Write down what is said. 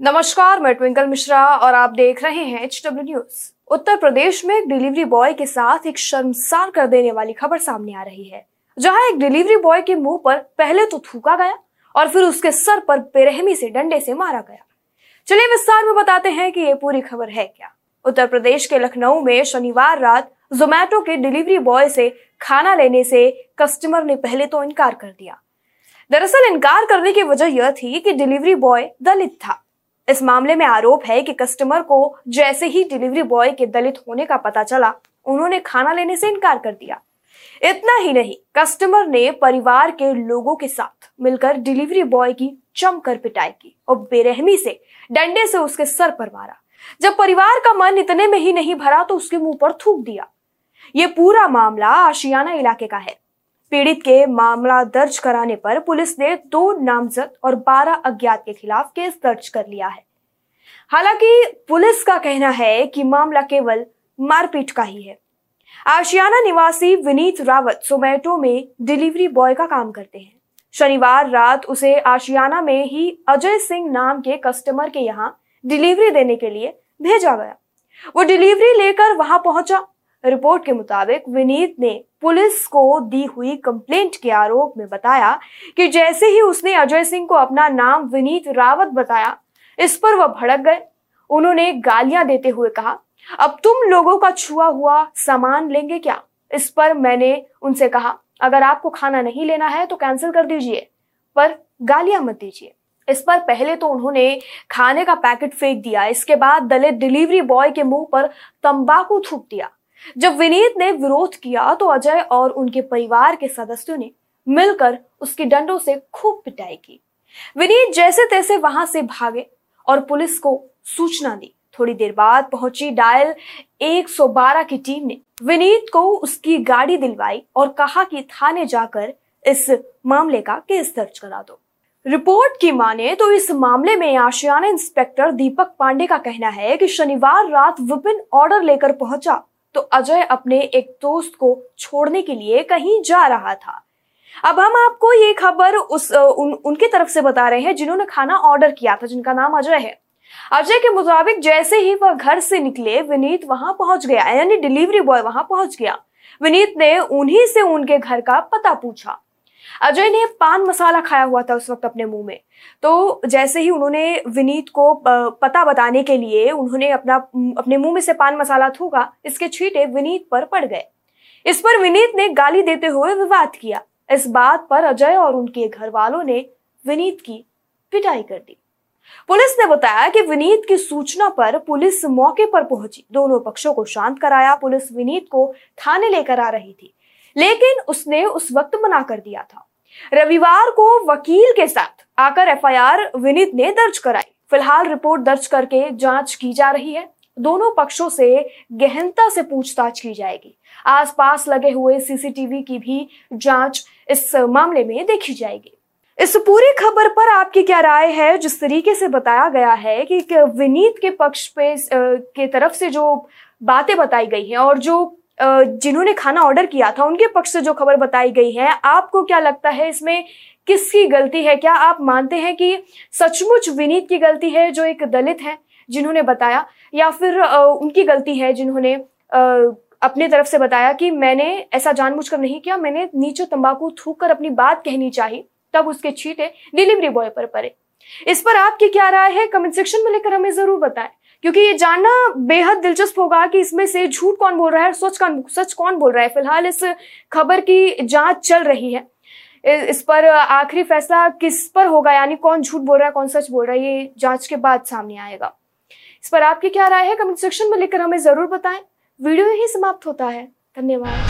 नमस्कार, मैं ट्विंकल मिश्रा और आप देख रहे हैं एच न्यूज़ उत्तर प्रदेश में एक डिलीवरी बॉय के साथ एक शर्मसार कर देने वाली खबर सामने आ रही है, जहाँ एक डिलीवरी बॉय के मुँह पर पहले तो थूका गया और फिर उसके सर पर बेरहमी से डंडे से मारा गया। चलिए विस्तार में बताते हैं कि ये पूरी खबर है क्या। उत्तर प्रदेश के लखनऊ में शनिवार रात जोमैटो के डिलीवरी बॉय से खाना लेने से कस्टमर ने पहले तो इनकार कर दिया। दरअसल इनकार करने की वजह यह थी कि डिलीवरी बॉय दलित था। इस मामले में आरोप है कि कस्टमर को जैसे ही डिलीवरी बॉय के दलित होने का पता चला, उन्होंने खाना लेने से इनकार कर दिया। इतना ही नहीं कस्टमर ने परिवार के लोगों के साथ मिलकर डिलीवरी बॉय की चमकर पिटाई की और बेरहमी से डंडे से उसके सर पर मारा। जब परिवार का मन इतने में ही नहीं भरा तो उसके मुँह पर थूक दिया। ये पूरा मामला आशियाना इलाके का है। पीड़ित के मामला दर्ज कराने पर पुलिस ने दो नामजद और बारह अज्ञात के खिलाफ केस दर्ज कर लिया है। हालाँकि पुलिस का कहना है कि मामला केवल मारपीट का ही है। आशियाना निवासी विनीत रावत जोमेटो में डिलीवरी बॉय का काम करते हैं। शनिवार रात उसे आशियाना में ही अजय सिंह नाम के कस्टमर के यहाँ डिलीवरी देने के लिए भेजा गया। वो डिलीवरी लेकर वहाँ पहुँचा रिपोर्ट के मुताबिक विनीत ने पुलिस को दी हुई कंप्लेंट के आरोप में बताया कि जैसे ही उसने अजय सिंह को अपना नाम विनीत रावत बताया, इस पर वह भड़क गए। उन्होंने गालियाँ देते हुए कहा, अब तुम लोगों का छुआ हुआ सामान लेंगे क्या? इस पर मैंने उनसे कहा, अगर आपको खाना नहीं लेना है तो कैंसिल कर दीजिए, पर गालियाँ मत दीजिए। इस पर पहले तो उन्होंने खाने का पैकेट फेंक दिया, इसके बाद दलित डिलीवरी बॉय के मुँह पर तंबाकू थूक दिया। जब विनीत ने विरोध किया तो अजय और उनके परिवार के सदस्यों ने मिलकर उसके डंडों से खूब पिटाई की। विनीत जैसे तैसे वहाँ से भागे और पुलिस को सूचना दी। थोड़ी देर बाद पहुँची डायल 112 की टीम ने विनीत को उसकी गाड़ी दिलवाई और कहा कि थाने जाकर इस मामले का केस दर्ज करा दो। रिपोर्ट की माने तो इस मामले में आशियाना इंस्पेक्टर दीपक पांडे का कहना है कि शनिवार रात विपिन ऑर्डर लेकर पहुँचा तो अजय अपने एक दोस्त को छोड़ने के लिए कहीं जा रहा था। अब हम आपको ये खबर उस उन, उनके तरफ़ से बता रहे हैं जिन्होंने खाना ऑर्डर किया था जिनका नाम अजय है। अजय के मुताबिक जैसे ही वह घर से निकले विनीत वहाँ पहुँच गया यानी डिलीवरी बॉय वहाँ पहुँच गया। विनीत ने उन्हीं से उनके घर का पता पूछा। अजय ने पान मसाला खाया हुआ था उस वक्त अपने मुँह में। तो जैसे ही उन्होंने विनीत को पता बताने के लिए उन्होंने अपना, अपने मुँह में से पान मसाला थूका, इसके छींटे विनीत पर पड़ गए। इस पर विनीत ने गाली देते हुए विवाद किया। इस बात पर अजय और उनके घर वालों ने विनीत की पिटाई कर दी। पुलिस ने बताया कि विनीत की सूचना पर पुलिस मौके पर पहुँची। दोनों पक्षों को शांत कराया। पुलिस विनीत को थाने लेकर आ रही थी। लेकिन उसने उस वक्त मना कर दिया था। रविवार को वकील के साथ आकर एफआईआर विनीत ने दर्ज कराई। फ़िलहाल रिपोर्ट दर्ज करके जाँच की जा रही है। दोनों पक्षों से गहनता से पूछताछ की जाएगी। आसपास लगे हुए सीसीटीवी की भी जाँच इस मामले में देखी जाएगी। इस पूरी खबर पर आपकी क्या राय है? जिस तरीके से बताया गया है कि विनीत के पक्ष पे के तरफ़ से जो बातें बताई गई हैं और जो जिन्होंने खाना ऑर्डर किया था, उनके पक्ष से जो खबर बताई गई है, आपको क्या लगता है इसमें किसकी गलती है? क्या आप मानते हैं कि सचमुच विनीत की गलती है जो एक दलित है, जिन्होंने बताया? या फिर उनकी गलती है जिन्होंने अपने तरफ़ से बताया कि मैंने ऐसा जानबूझकर नहीं किया, मैंने नीचे तंबाकू थूक कर अपनी बात कहनी चाहिए, तब उसके छीटे डिलीवरी बॉय पर पड़े। इस पर आपकी क्या राय है? कमेंट सेक्शन में लेकर हमें ज़रूर बताएँ। क्योंकि ये जानना बेहद दिलचस्प होगा कि इसमें से झूठ कौन बोल रहा है सच कौन सच कौन बोल रहा है। फ़िलहाल इस खबर की जाँच चल रही है। इस पर आखिरी फैसला किस पर होगा? यानी कौन झूठ बोल रहा है, कौन सच बोल रहा है, ये जाँच के बाद सामने आएगा। इस पर आपकी क्या राय है? कमेंट सेक्शन में लिखकर हमें ज़रूर बताएँ। वीडियो ही समाप्त होता है। धन्यवाद।